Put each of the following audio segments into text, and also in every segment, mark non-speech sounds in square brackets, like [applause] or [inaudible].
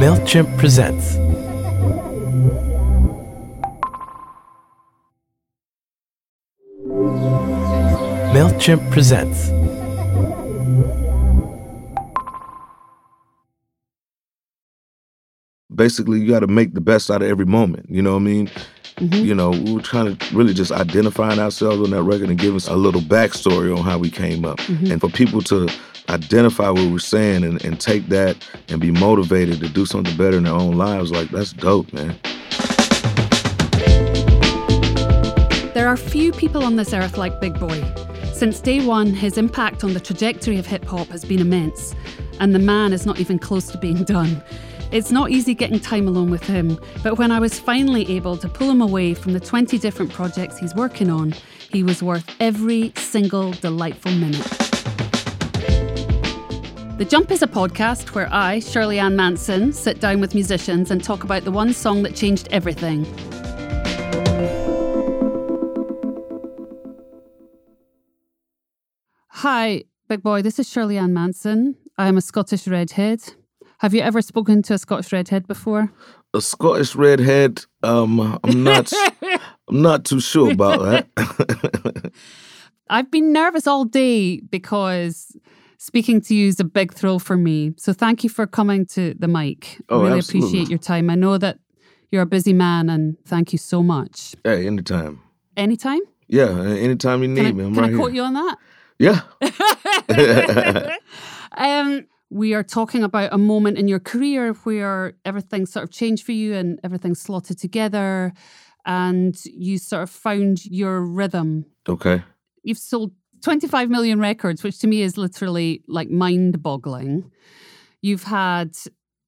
MailChimp presents. MailChimp presents. Basically, you got to make the best out of every moment. You know what I mean? Mhm. You know, we were trying to really just identifying ourselves on that record and giving us a little backstory on how we came up. Mhm. And for people to identify what we're saying and, and take that and be motivated to do something better in their own lives, like that's dope, man. There are few people on this earth like Big Boi. Since day one, his impact on the trajectory of hip hop has been immense, and the man is not even close to being done. It's not easy getting time alone with him, but when I was finally able to pull him away from the 20 different projects he's working on, he was worth every single delightful minute. The Jump is a podcast where I, Shirley Ann Manson, sit down with musicians and talk about the one song that changed everything. Hi, Big Boi. This is Shirley Ann Manson. I am a Scottish redhead. Have you ever spoken to a Scottish redhead before? A Scottish redhead, um, I'm not [laughs] I'm not too sure about that. [laughs] I've been nervous all day because speaking to you is a big thrill for me. So thank you for coming to the mic. Oh, I really absolutely. appreciate your time. I know that you're a busy man and thank you so much. hey, anytime. Anytime? Yeah, anytime you need Can I, me, I'm can right I quote here. you on that? Yeah. [laughs] um, we are talking about a moment in your career where everything sort of changed for you and everything slotted together and you sort of found your rhythm. okay. You've sold 25 million records, which to me is literally like mind boggling. You've had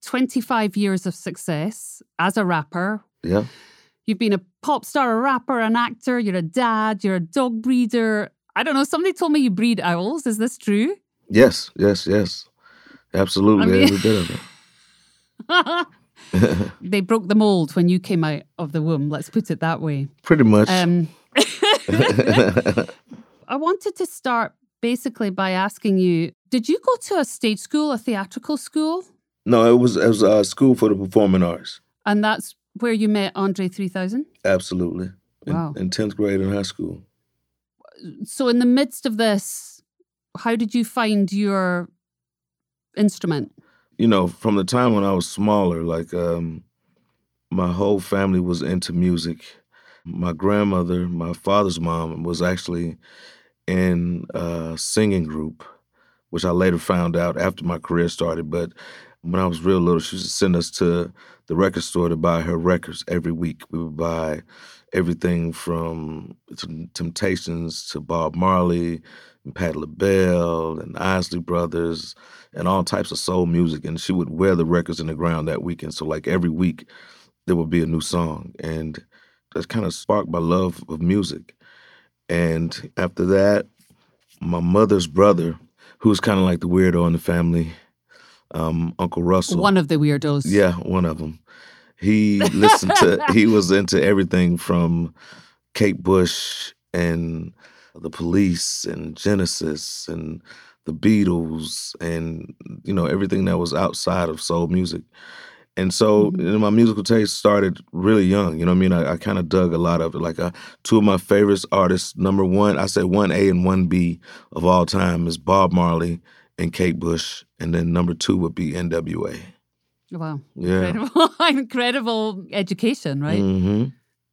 25 years of success as a rapper. Yeah. You've been a pop star, a rapper, an actor, you're a dad, you're a dog breeder. I don't know, somebody told me you breed owls. Is this true? Yes, yes, yes. Absolutely, I mean- every bit of it. [laughs] they broke the mold when you came out of the womb, let's put it that way. Pretty much. Um, [laughs] [laughs] I wanted to start basically by asking you Did you go to a stage school, a theatrical school? no, it was it was a school for the performing arts. And that's where you met Andre 3000? Absolutely. In, Wow. in tenth grade in high school. So, in the midst of this, how did you find your instrument? You know, from the time when I was smaller, like um, my whole family was into music. My grandmother, my father's mom, was actually in a singing group, which I later found out after my career started. But when I was real little, she used to send us to the record store to buy her records every week. We would buy everything from Temptations to Bob Marley and Pat LaBelle and Isley Brothers and all types of soul music. And she would wear the records in the ground that weekend. So, like every week, there would be a new song. And that kind of sparked my love of music. And after that, my mother's brother, who was kind of like the weirdo in the family, um, Uncle Russell. One of the weirdos. Yeah, one of them. He listened to. he [laughs] was into everything from Kate Bush and the Police and Genesis and the Beatles and you know everything that was outside of soul music. And so Mhm. you know, my musical taste started really young. You know what I mean? I, I kind of dug a lot of it. Like uh, two of my favorite artists, number one, I say one A and one B of all time is Bob Marley and Kate Bush, and then number two would be N.W.A. Wow. Yeah. Incredible, [laughs] incredible education, right? hmm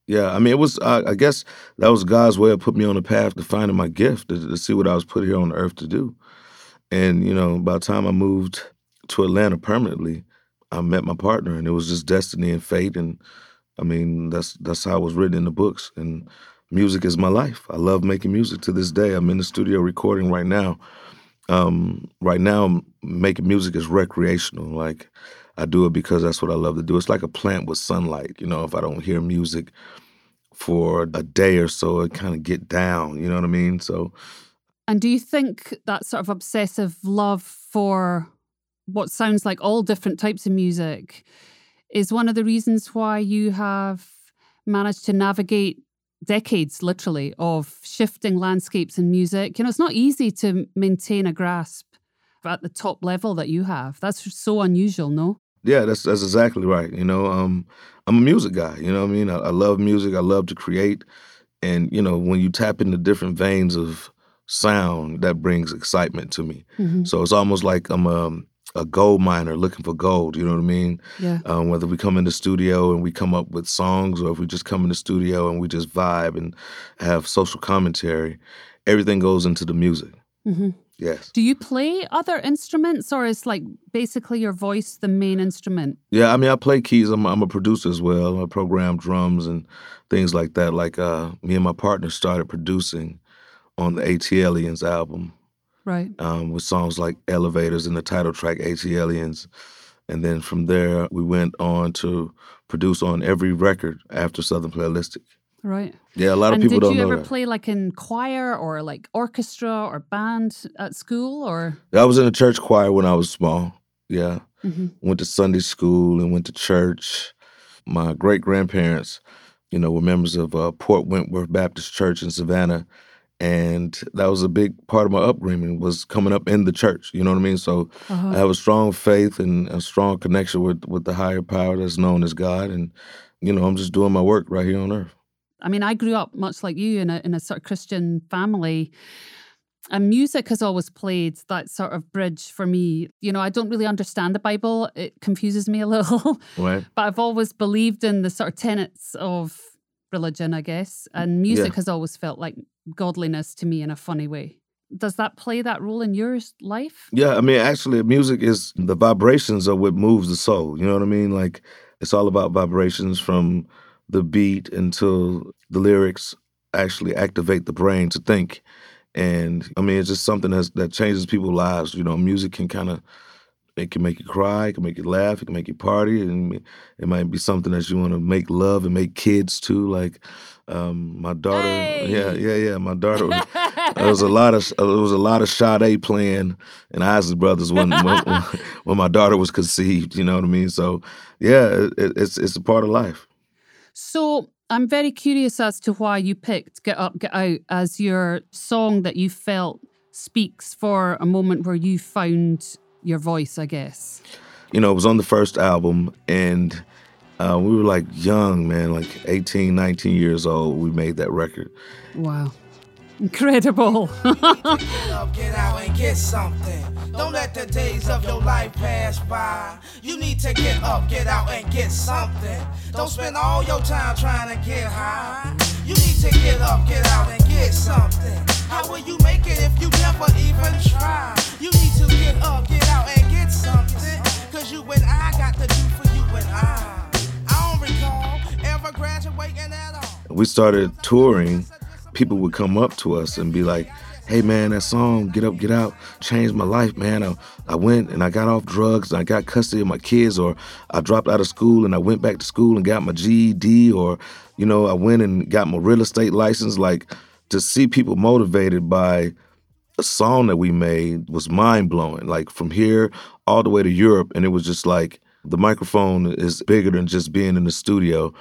Yeah, I mean, it was. Uh, I guess that was God's way of putting me on the path to finding my gift, to, to see what I was put here on earth to do. And you know, by the time I moved to Atlanta permanently, I met my partner, and it was just destiny and fate. And I mean, that's that's how it was written in the books. And music is my life. I love making music to this day. I'm in the studio recording right now. Um, right now, making music is recreational. Like I do it because that's what I love to do. It's like a plant with sunlight. You know, if I don't hear music for a day or so, it kind of get down. You know what I mean? So And do you think that sort of obsessive love for what sounds like all different types of music is one of the reasons why you have managed to navigate decades, literally, of shifting landscapes in music? You know, it's not easy to maintain a grasp at the top level that you have. That's so unusual, no? Yeah, that's that's exactly right. You know, um, I'm a music guy. You know what I mean? I, I love music. I love to create, and you know, when you tap into different veins of sound, that brings excitement to me. Mhm. So it's almost like I'm a, a gold miner looking for gold. You know what I mean? Yeah. Um, whether we come in the studio and we come up with songs, or if we just come in the studio and we just vibe and have social commentary, everything goes into the music. hmm Yes. Do you play other instruments, or is like basically your voice the main instrument? Yeah, I mean, I play keys. I'm, I'm a producer as well. I program drums and things like that. Like uh, me and my partner started producing on the ATLiens album Right. um, with songs like Elevators and the title track ATLiens. And then from there, we went on to produce on every record after Southern Playalistic. Right. Yeah, a lot of and people did don't Did you know ever that. play like in choir or like orchestra or band at school or? I was in a church choir when I was small. Yeah. Mhm. Went to Sunday school and went to church. My great grandparents, you know, were members of uh, Port Wentworth Baptist Church in Savannah. And that was a big part of my upbringing was coming up in the church. You know what I mean? So Uh-huh. I have a strong faith and a strong connection with with the higher power that's known as God. And, you know, I'm just doing my work right here on earth. I mean, I grew up much like you in a in a sort of Christian family. And music has always played that sort of bridge for me. You know, I don't really understand the Bible. It confuses me a [laughs] little. Right? but I've always believed in the sort of tenets of religion, I guess. And music has always felt like godliness to me in a funny way. Does that play that role in your life? Yeah, I mean, actually, music is the vibrations are what moves the soul. You know what I mean? Like, it's all about vibrations from the beat until the lyrics actually activate the brain to think. And I mean, it's just something that's, that changes people's lives. You know, music can kind of it can make you cry, it can make you laugh, it can make you party, and it might be something that you want to make love and make kids too. Like um, my daughter, yeah, Hey! yeah, yeah. My daughter, there was a lot of there was a lot of Sade playing and Isley Brothers when, [laughs] when when my daughter was conceived. You know what I mean? So yeah, it, it's it's a part of life. So I'm very curious as to why you picked Git Up, Git Out as your song that you felt speaks for a moment where you found your voice, I guess. You know, it was on the first album, and uh, we were like young, man, like 18, 19 years old. We made that record. Wow. Incredible. Get [laughs] get out and get something. Don't let the days of your life pass by. You need to get up, get out and get something. Don't spend all your time trying to get high. You need to get up, get out and get something. How will you make it if you never even we started touring, people would come up to us and be like, "Hey man, that song Git Up Git Out changed my life, man. I, I went and I got off drugs and I got custody of my kids or I dropped out of school and I went back to school and got my GED or you know, I went and got my real estate license like to see people motivated by a song that we made was mind blowing. Like from here all the way to Europe, and it was just like the microphone is bigger than just being in the studio.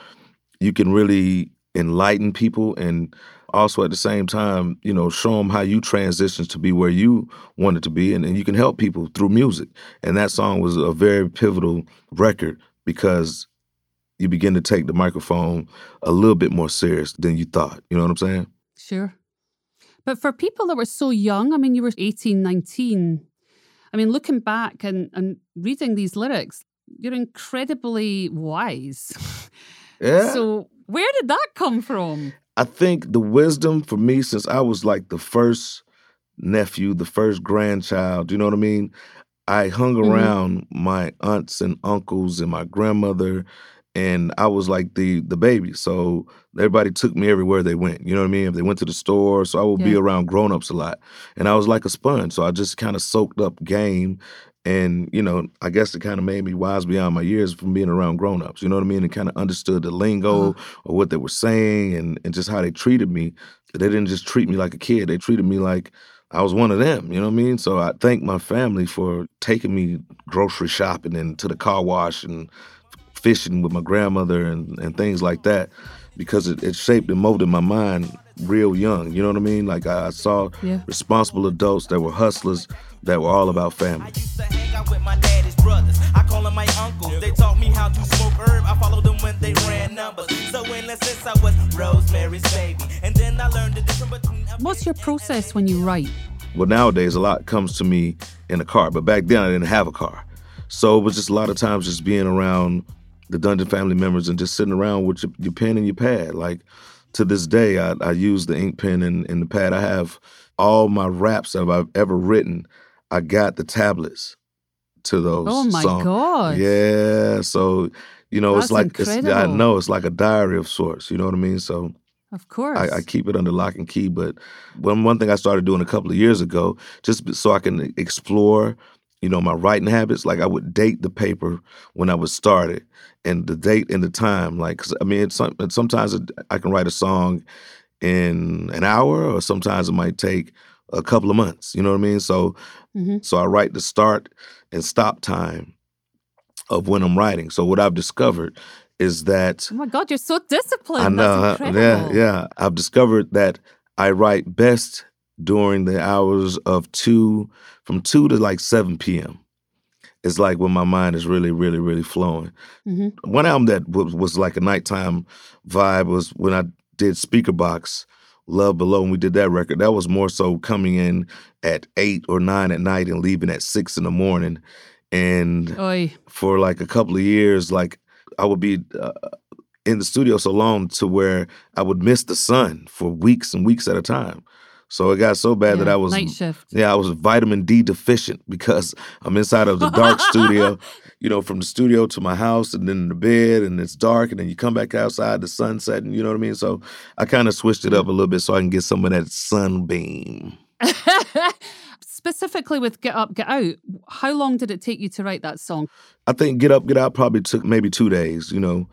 You can really enlighten people and also at the same time, you know, show them how you transition to be where you wanted to be, and, and you can help people through music. And that song was a very pivotal record because you begin to take the microphone a little bit more serious than you thought. You know what I'm saying? Sure. But for people that were so young, I mean, you were 18, 19. I mean, looking back and, and reading these lyrics, you're incredibly wise. [laughs] Yeah. So, where did that come from? I think the wisdom for me, since I was like the first nephew, the first grandchild, you know what I mean? I hung Mhm. around my aunts and uncles and my grandmother, and I was like the the baby. So everybody took me everywhere they went. You know what I mean? If they went to the store, so I would be around grown-ups a lot. And I was like a sponge. So I just kind of soaked up game. And, you know, I guess it kind of made me wise beyond my years from being around grown-ups. You know what I mean? And kind of understood the lingo Uh-huh. or what they were saying and, and just how they treated me. They didn't just treat me like a kid. They treated me like I was one of them, you know what I mean? So I thank my family for taking me grocery shopping and to the car wash and fishing with my grandmother and, and things like that because it, it shaped and molded my mind real young. You know what I mean? Like I, I saw Yeah. responsible adults that were hustlers that were all about family. Brothers. I call them my uncles. They taught me how to smoke herb. I followed them when they ran numbers. So in essence, I was Rosemary's baby. And then I learned the difference between. What's your process when you write? Well, nowadays a lot comes to me in a car, but back then I didn't have a car, so it was just a lot of times just being around the Dungeon family members and just sitting around with your, your pen and your pad. Like to this day, I, I use the ink pen and, and the pad. I have all my raps that I've ever written. I got the tablets to those. Oh my songs. God. Yeah. So you know, That's it's like it's, I know it's like a diary of sorts. You know what I mean? So Of course. I, I keep it under lock and key. But one one thing I started doing a couple of years ago, just so I can explore, you know, my writing habits. Like I would date the paper when I was started, and the date and the time. Like 'cause, I mean, it's, some- sometimes it, I can write a song in an hour, or sometimes it might take a couple of months. You know what I mean? So Mhm. so I write the start and stop time of when I'm writing. So what I've discovered is that oh my God, you're so disciplined. I know. Yeah, yeah. I've discovered that I write best during the hours of two, from two to like seven p.m. It's like when my mind is really, really, really flowing. Mhm. One album that was, was like a nighttime vibe was when I did Speakerboxxx, Love Below, and we did that record. That was more so coming in at eight or nine at night and leaving at six in the morning. And Oi. for like a couple of years, like I would be uh, in the studio so long to where I would miss the sun for weeks and weeks at a time. So it got so bad that I was night shift. yeah, I was vitamin D deficient because I'm inside of the dark [laughs] studio, you know, from the studio to my house and then the bed and it's dark and then you come back outside, the sun setting, you know what I mean? So I kind of switched it up a little bit so I can get some of that sunbeam. [laughs] Specifically with Git Up, Git Out, how long did it take you to write that song? I think Git Up, Git Out probably took maybe two days, you know,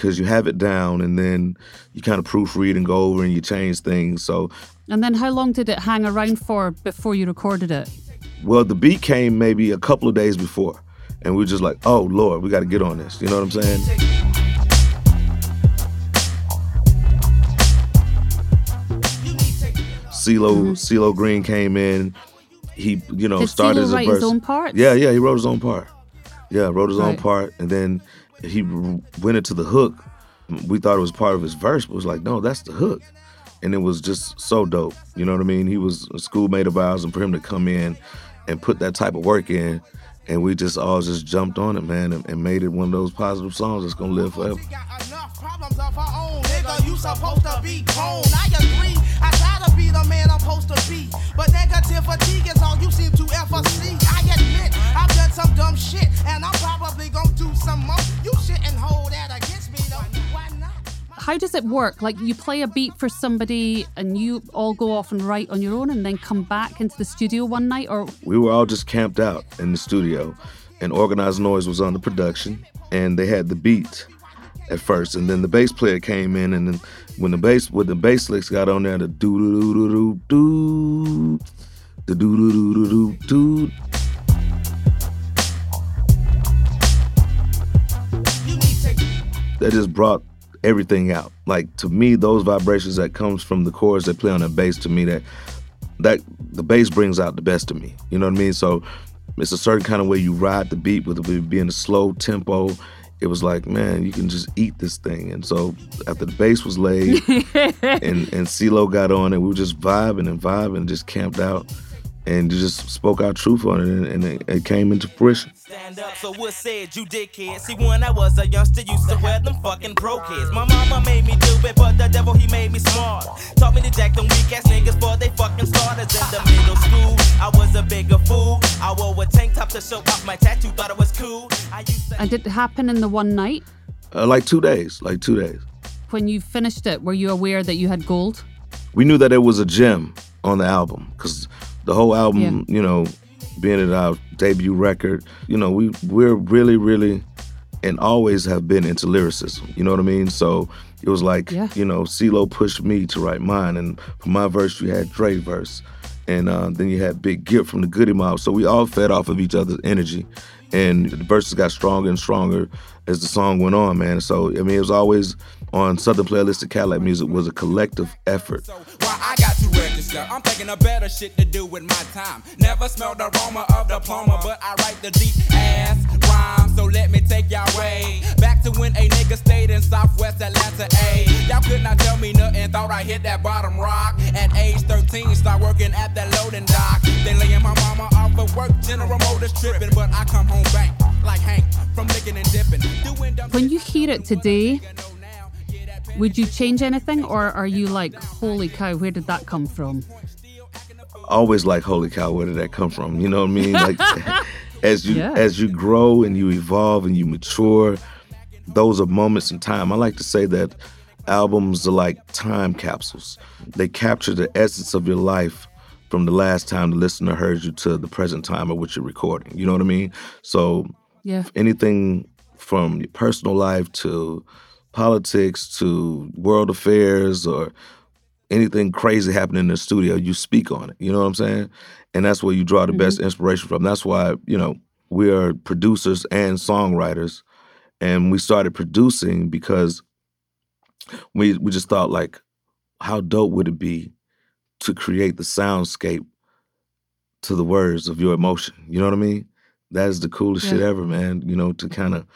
because you have it down and then you kind of proofread and go over and you change things. So, And then how long did it hang around for before you recorded it? well, the beat came maybe a couple of days before. And we were just like, oh, Lord, we got to get on this. You know what I'm saying? CeeLo, CeeLo Green came in. He, you know, Did started CeeLo as a write verse. his own part. Yeah, yeah, he wrote his own part. Yeah, wrote his own part, and then he went into the hook. We thought it was part of his verse, but it was like, no, that's the hook, and it was just so dope. You know what I mean? He was a schoolmate of ours, and for him to come in and put that type of work in, and we just all just jumped on it, man, and, and made it one of those positive songs that's gonna live forever. The man I'm supposed to be. But negative fatigue is all you seem to ever see. I admit I've done some dumb shit. How does it work? Like you play a beat for somebody and you all go off and write on your own and then come back into the studio one night or we were all just camped out in the studio and Organized Noize was on the production and they had the beat at first and then the bass player came in and then when the bass when the bass licks got on there the doo doo doo doo doo the doo doo doo doo doo doo that just brought everything out. Like to me, those vibrations that comes from the chords that play on the bass, to me that that the bass brings out the best of me. You know what I mean? So it's a certain kind of way you ride the beat with it being a slow tempo. It was like, man, you can just eat this thing. And so after the bass was laid [laughs] and and CeeLo got on it, we were just vibing and vibing, and just camped out and just spoke our truth on it, and, and it, it came into fruition. Stand up, so what said you dickhead? See, when I was a youngster, used to wear them fucking broke kids. My mama made me do it, but the devil, he made me smart. Taught me to jack them weak ass niggas for they fucking starters in the middle school. I was a bigger fool. I wore a tank top to show off my tattoo, thought it was cool. I used to. and did it happen in the one night? Uh, like two days, like two days. When you finished it, were you aware that you had gold? we knew that it was a gem on the album because the whole album, Yeah. you know, being at our debut record, you know, we we're really, really, and always have been into lyricism. You know what I mean? So it was like, Yeah. you know, CeeLo pushed me to write mine, and for my verse, you had Dre verse, and uh, then you had Big Gipp from the Goodie Mob. So we all fed off of each other's energy, and the verses got stronger and stronger as the song went on, man. So I mean, it was always on Southern Playalistic Cadillac Music was a collective effort. So why I got to register? I'm thinking of better shit to do with my time. Never smelled the aroma of diploma, but I write the deep ass rhyme. So let me take y'all way back to when a nigga stayed in Southwest Atlanta. A y'all could not tell me nothing. Thought I hit that bottom rock at age 13, start working at that loading dock. They laying my mama off of work, General Motors tripping, but I come home back like Hank from licking and dipping. When you hear it today, would you change anything or are you like, holy cow, where did that come from? always like holy cow where did that come from you know what i mean like [laughs] as you Yeah. as you grow and you evolve and you mature those are moments in time i like to say that albums are like time capsules they capture the essence of your life from the last time the listener heard you to the present time of what you're recording you know what i mean so Yeah. anything from your personal life to politics to world affairs or anything crazy happening in the studio, you speak on it. You know what I'm saying? And that's where you draw the best mm-hmm. inspiration from. That's why, you know, we are producers and songwriters. And we started producing because we we just thought like, how dope would it be to create the soundscape to the words of your emotion? You know what I mean? That is the coolest shit ever, man. You know, to kind of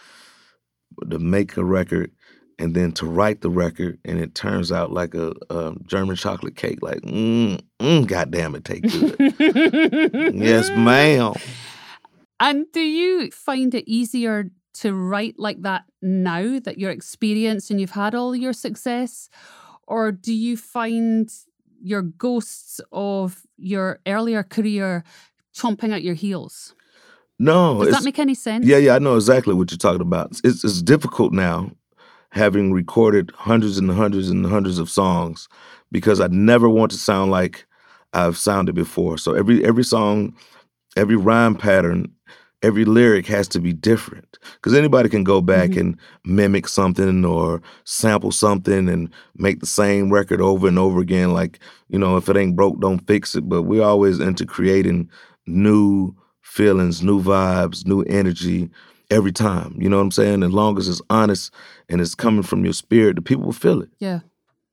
to make a record and then to write the record and it turns out like a, a German chocolate cake. Like, mm, mm, God damn it, take good. yes, ma'am. And do you find it easier to write like that now that you're experienced and you've had all your success? Or do you find your ghosts of your earlier career chomping at your heels? No, Does that make any sense? yeah, yeah, I know exactly what you're talking about. It's, it's difficult now, having recorded hundreds and hundreds and hundreds of songs, because I never want to sound like I've sounded before. So every every song, every rhyme pattern, every lyric has to be different. Because anybody can go back Mhm. and mimic something or sample something and make the same record over and over again. Like you know, if it ain't broke, don't fix it. But we're always into creating new feelings, new vibes, new energy every time. You know what I'm saying? As long as it's honest and it's coming from your spirit, the people will feel it. Yeah,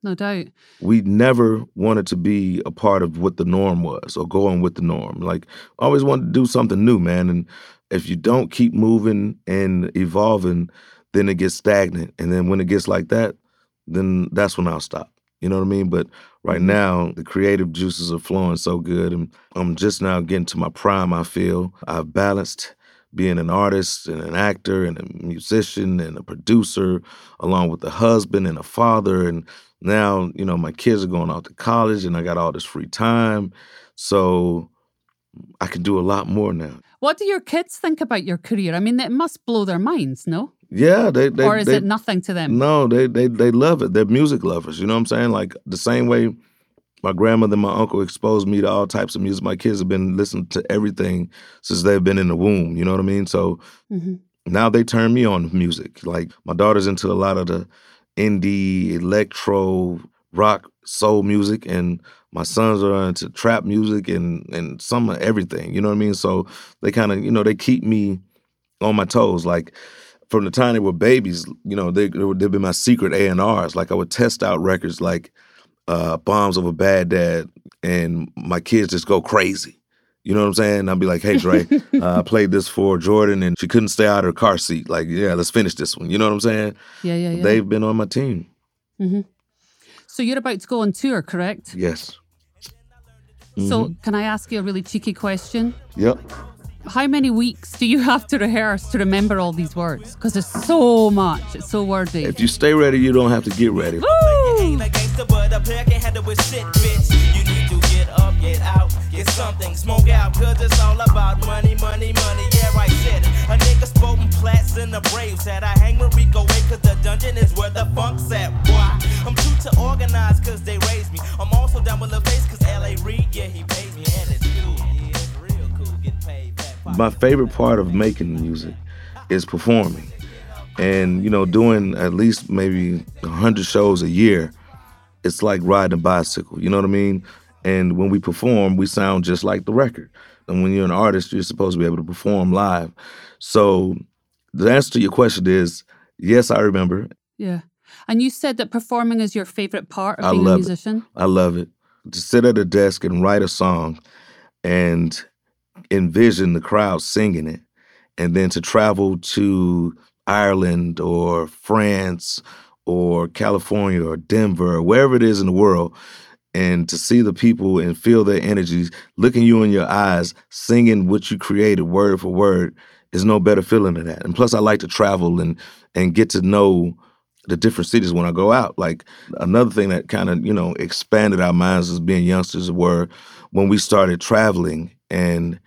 no doubt. We never wanted to be a part of what the norm was or going with the norm. Like, always wanted to do something new, man. And if you don't keep moving and evolving, then it gets stagnant. And then when it gets like that, then that's when I'll stop. You know what I mean? But right mm-hmm. now, the creative juices are flowing so good. And I'm just now getting to my prime, I feel. I've balanced being an artist and an actor and a musician and a producer, along with a husband and a father. And now, you know, my kids are going off to college and I got all this free time. So I can do a lot more now. What do your kids think about your career? I mean, it must blow their minds, no? Yeah, they, they or is they, it nothing to them? No, they they they love it. They're music lovers. You know what I'm saying? Like the same way my grandmother and my uncle exposed me to all types of music. My kids have been listening to everything since they've been in the womb. You know what I mean? So hmm now they turn me on to music. Like my daughter's into a lot of the indie, electro, rock, soul music, and my sons are into trap music and and some of everything. You know what I mean? So they kind of you know they keep me on my toes. Like from the time they were babies, you know they they've been my secret A and R's. Like I would test out records like uh, "Bombs Over Baghdad," and my kids just go crazy. You know what I'm saying? I'd be like, "Hey, Dre, [laughs] uh, I played this for Jordan, and she couldn't stay out of her car seat. Like, yeah, let's finish this one." You know what I'm saying? Yeah, yeah, yeah. They've been on my team. so you're about to go on tour, correct? Yes. So Mm-hmm. can I ask you a really cheeky question? Yep. How many weeks do you [laughs] have to rehearse to remember all these words? Because there's so much. It's so wordy. If you stay ready, you don't have to get ready. Woo! Ain't a gangster, but a player can't handle with shit, bitch. You need to get up, get out, get something, smoke out, cause it's all about money, money, money. Yeah, I said it. A nigga spoken plats in the Braves. Said I hang with Rico away, cause the dungeon is where the funk's at. Why? I'm true to organize, cause they raised me. I'm also down with the face, cause LA Reid, yeah, he pays me, and it's my favorite part of making music is performing and you know doing at least maybe 100 shows a year it's like riding a bicycle you know what i mean and when we perform we sound just like the record and when you're an artist you're supposed to be able to perform live so the answer to your question is yes i remember Yeah. And you said that performing is your favorite part of I being a love it. musician. I love it. To sit at a desk and write a song and envision the crowd singing it, and then to travel to Ireland or France or California or Denver or wherever it is in the world and to see the people and feel their energies, looking you in your eyes, singing what you created word for word, is no better feeling than that. And plus, I like to travel and and get to know the different cities when I go out. Like another thing that kind of you know expanded our minds as being youngsters were when we started traveling and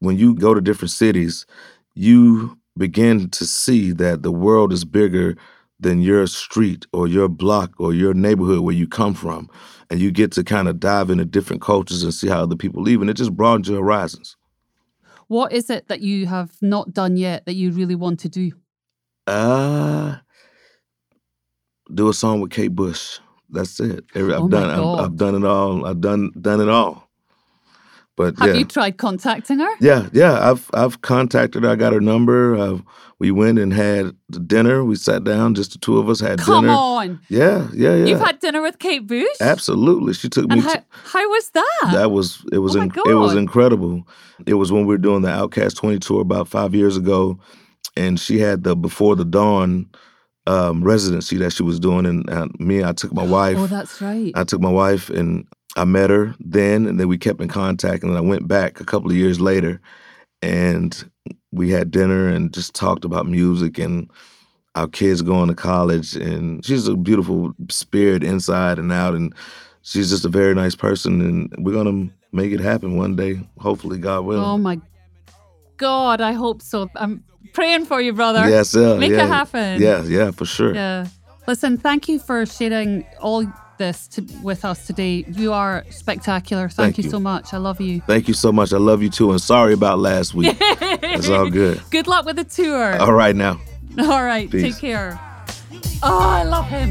when you go to different cities, you begin to see that the world is bigger than your street or your block or your neighborhood where you come from. And you get to kind of dive into different cultures and see how other people live. And it just broadens your horizons. What is it that you have not done yet that you really want to do? Uh do a song with Kate Bush. That's it. Every- I've Oh done I've, I've done it all. I've done done it all. But Have yeah. you tried contacting her? Yeah, yeah. I've I've contacted her. I got her number. Uh, we went and had dinner. We sat down, just the two of us had Come dinner. Come on. Yeah, yeah, yeah. You've had dinner with Kate Bush? Absolutely. She took me And to how, how was that? that was it was Oh my in, it was incredible. It was when we were doing the OutKast 20 tour about 5 years ago and she had the Before the Dawn um, residency that she was doing and uh, me I took my [gasps] wife oh, that's right. I took my wife and I met her then, and then we kept in contact. And then I went back a couple of years later, and we had dinner and just talked about music and our kids going to college. And she's a beautiful spirit inside and out, and she's just a very nice person. And we're gonna make it happen one day, hopefully, God willing. oh my God, I hope so. I'm praying for you, brother. yes, uh, Make yeah, it happen. Yeah, yeah, for sure. Yeah. Listen, thank you for sharing all this to, with us today. You are spectacular. Thank, Thank you you. so much. I love you. Thank you so much. I love you too, and sorry about last week. [laughs] it's all good. Good luck with the tour. All right now. [laughs] All right. Peace. Take care. Oh, I love him.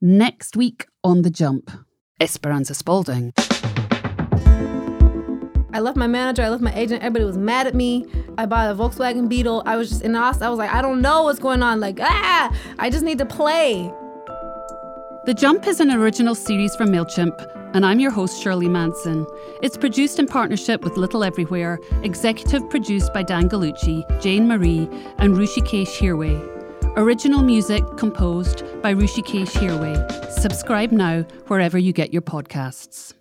Next week on The Jump, Esperanza Spalding. I left my manager, I left my agent, everybody was mad at me. I bought a Volkswagen Beetle. I was just in Austin. I was like, I don't know what's going on. Like, ah, I just need to play. The Jump is an original series from MailChimp, and I'm your host, Shirley Manson. It's produced in partnership with Little Everywhere, executive produced by Dan Gallucci, Jane Marie, and Hrishikesh Hirway. Original music composed by Hrishikesh Hirway. Subscribe now wherever you get your podcasts.